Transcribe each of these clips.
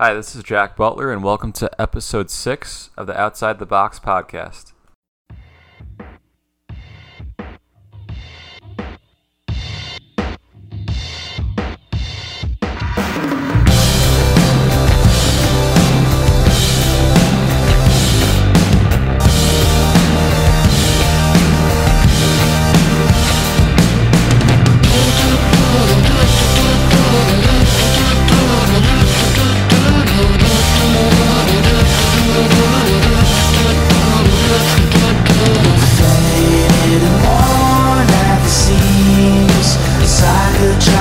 Hi, this is Jack Butler, and welcome to episode six of the Outside the Bachs podcast. I could try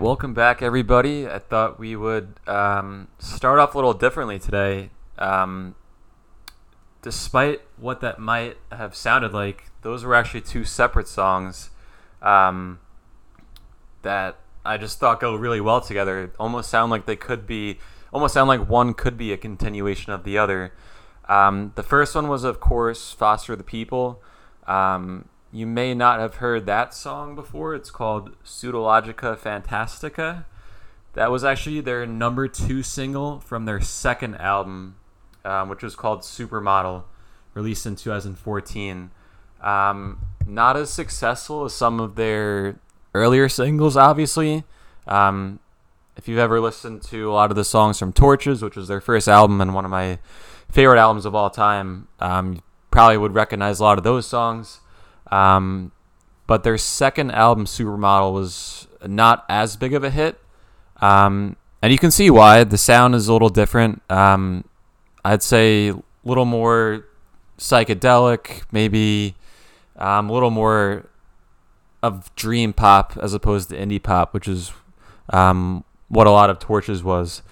right, welcome back, everybody. I thought we would um, start off a little differently today. Um, despite what that might have sounded like, those were actually two separate songs um, that I just thought go really well together. Almost sound like they could be, almost sound like one could be a continuation of the other. Um, the first one was, of course, Foster the People. Um, you may not have heard that song before. It's called Pseudologica Fantastica. That was actually their number two single from their second album, um, which was called Supermodel, released in 2014. Um, not as successful as some of their earlier singles, obviously. Um, if you've ever listened to a lot of the songs from Torches, which was their first album and one of my favorite albums of all time, um, you probably would recognize a lot of those songs. Um, but their second album, Supermodel, was not as big of a hit. Um, and you can see why. The sound is a little different. Um, I'd say a little more psychedelic, maybe um, a little more of dream pop as opposed to indie pop, which is um, what a lot of Torches was.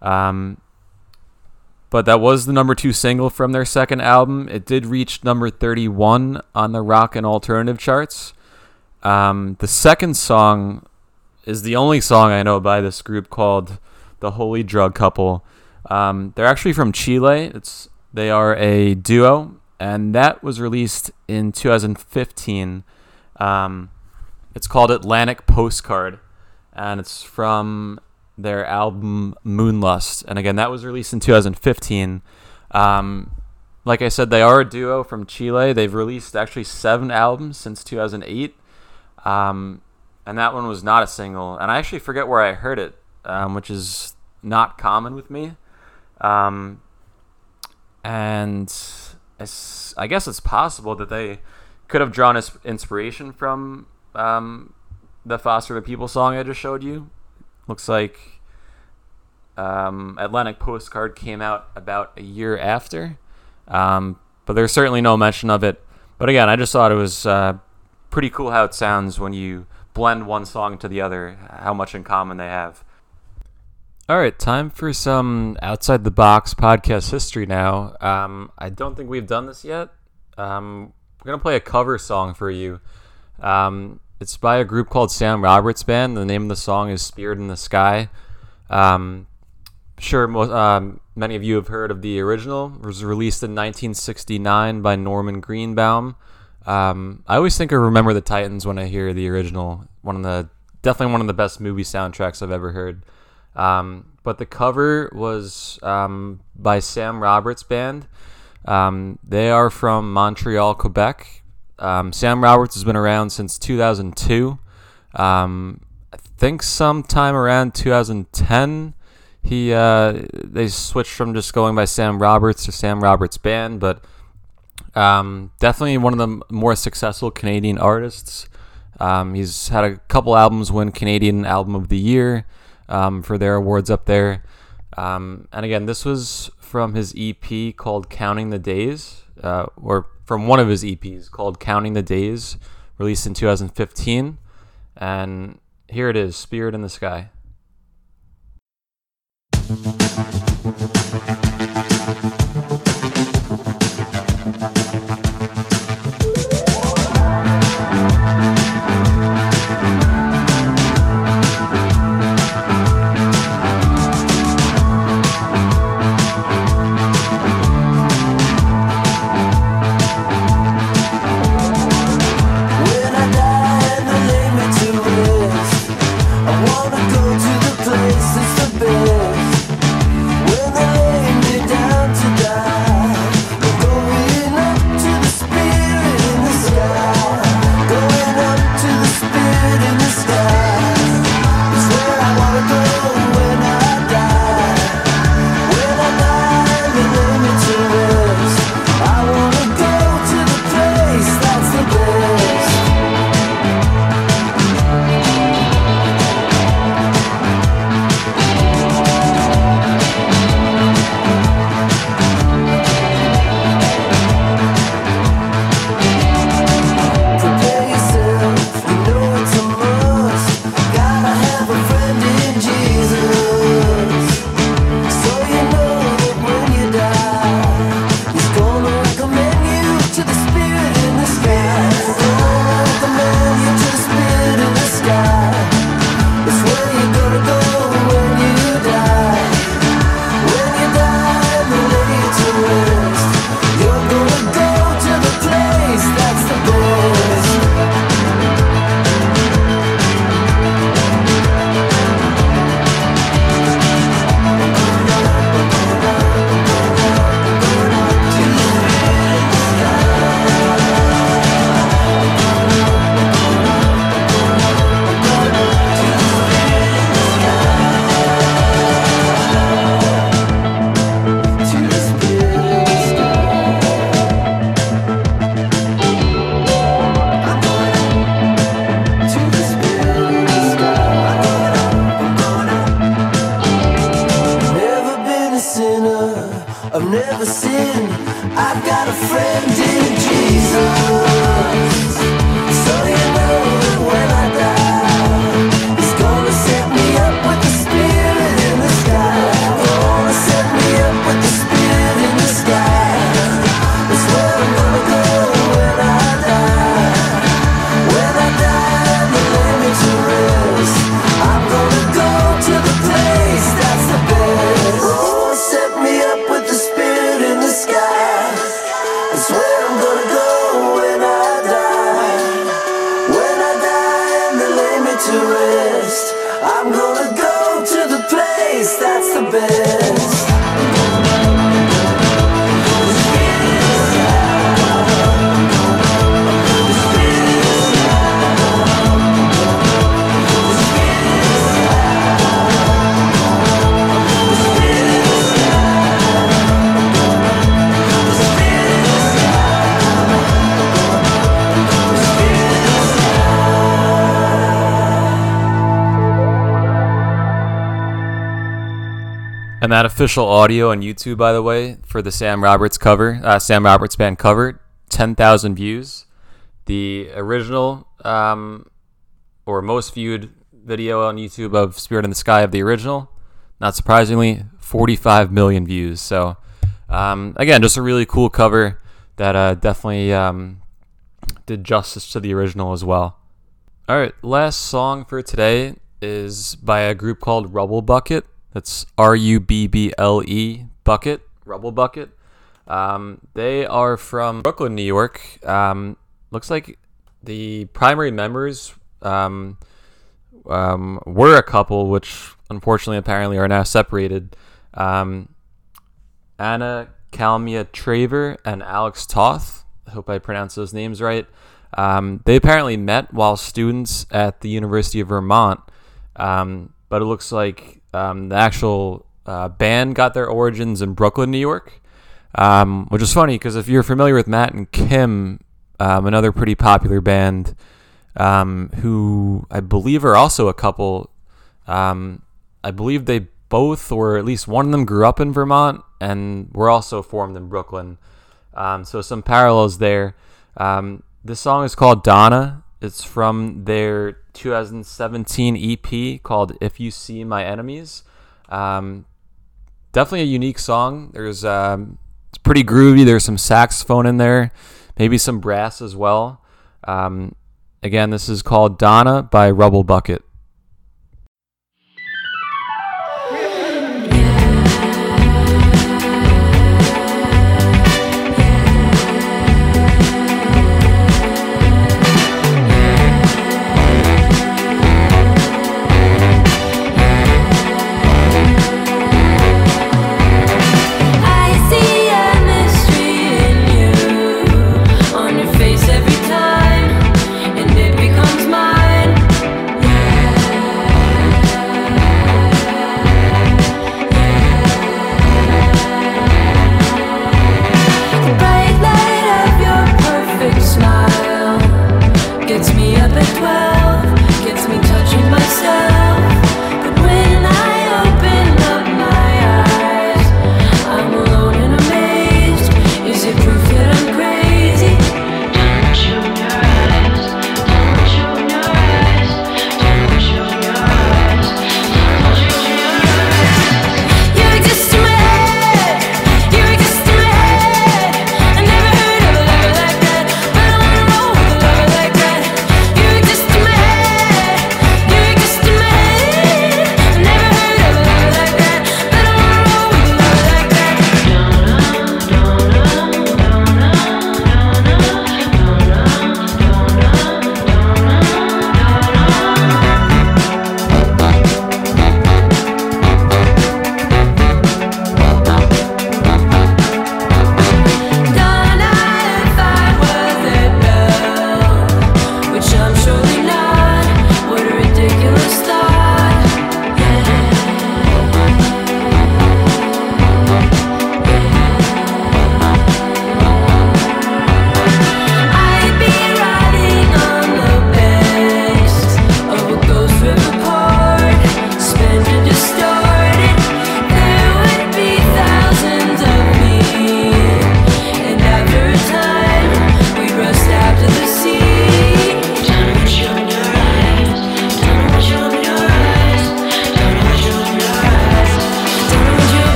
Um, but that was the number two single from their second album. It did reach number 31 on the rock and alternative charts. Um, the second song is the only song I know by this group called The Holy Drug Couple. Um, they're actually from Chile. It's they are a duo, and that was released in 2015. Um, it's called Atlantic Postcard, and it's from their album Moonlust. And again, that was released in 2015. Um, like I said, they are a duo from Chile. They've released actually seven albums since 2008. Um, and that one was not a single. And I actually forget where I heard it, um, which is not common with me. Um, and I guess it's possible that they could have drawn inspiration from um, the Foster the People song I just showed you. Looks like um, Atlantic Postcard came out about a year after, um, but there's certainly no mention of it. But again, I just thought it was uh, pretty cool how it sounds when you blend one song to the other, how much in common they have. All right, time for some outside the Bachs podcast history now. Um, I don't think we've done this yet. Um, we're gonna play a cover song for you. Um, it's by a group called Sam Roberts Band. The name of the song is "Spirit in the Sky." Um, sure, um, many of you have heard of the original. It was released in 1969 by Norman Greenbaum. Um, I always think of Remember the Titans when I hear the original. One of the definitely one of the best movie soundtracks I've ever heard. Um, but the cover was um, by Sam Roberts Band. Um, they are from Montreal, Quebec. Um, Sam Roberts has been around since 2002. Um, I think sometime around 2010, he uh, they switched from just going by Sam Roberts to Sam Roberts Band, but um, definitely one of the more successful Canadian artists. Um, he's had a couple albums win Canadian Album of the Year um, for their awards up there. Um, and again, this was from his EP called Counting the Days, uh, or from one of his EPs called Counting the Days, released in 2015. And here it is Spirit in the Sky. And that official audio on YouTube, by the way, for the Sam Roberts cover, uh, Sam Roberts band cover, 10,000 views. The original, um, or most viewed video on YouTube of Spirit in the Sky of the original, not surprisingly, 45 million views. So, um, again, just a really cool cover that uh, definitely um, did justice to the original as well. All right, last song for today is by a group called Rubble Bucket. That's R U B B L E Bucket, Rubble Bucket. Um, they are from Brooklyn, New York. Um, looks like the primary members um, um, were a couple, which unfortunately apparently are now separated. Um, Anna Kalmia Traver and Alex Toth. I hope I pronounced those names right. Um, they apparently met while students at the University of Vermont, um, but it looks like um, the actual uh, band got their origins in Brooklyn, New York, um, which is funny because if you're familiar with Matt and Kim, um, another pretty popular band um, who I believe are also a couple, um, I believe they both, or at least one of them, grew up in Vermont and were also formed in Brooklyn. Um, so some parallels there. this song is called Donna. It's from their 2017 EP called "If You See My Enemies." Um, definitely a unique song. There's um, it's pretty groovy. There's some saxophone in there, maybe some brass as well. Um, again, this is called "Donna" by Rubble Bucket.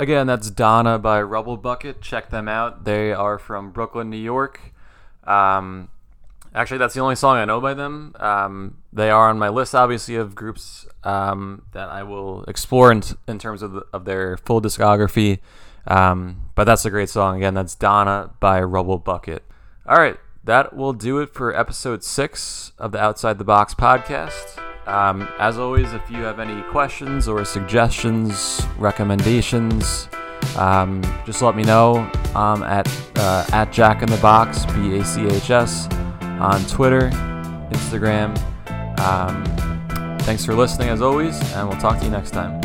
Again, that's Donna by Rubble Bucket. Check them out. They are from Brooklyn, New York. Um, actually, that's the only song I know by them. Um, they are on my list, obviously, of groups um, that I will explore in, in terms of, the, of their full discography. Um, but that's a great song. Again, that's Donna by Rubble Bucket. All right, that will do it for episode six of the Outside the Bachs podcast. Um, as always, if you have any questions or suggestions, recommendations, um, just let me know um, at uh, at Jack in the Bachs B A C H S on Twitter, Instagram. Um, thanks for listening as always, and we'll talk to you next time.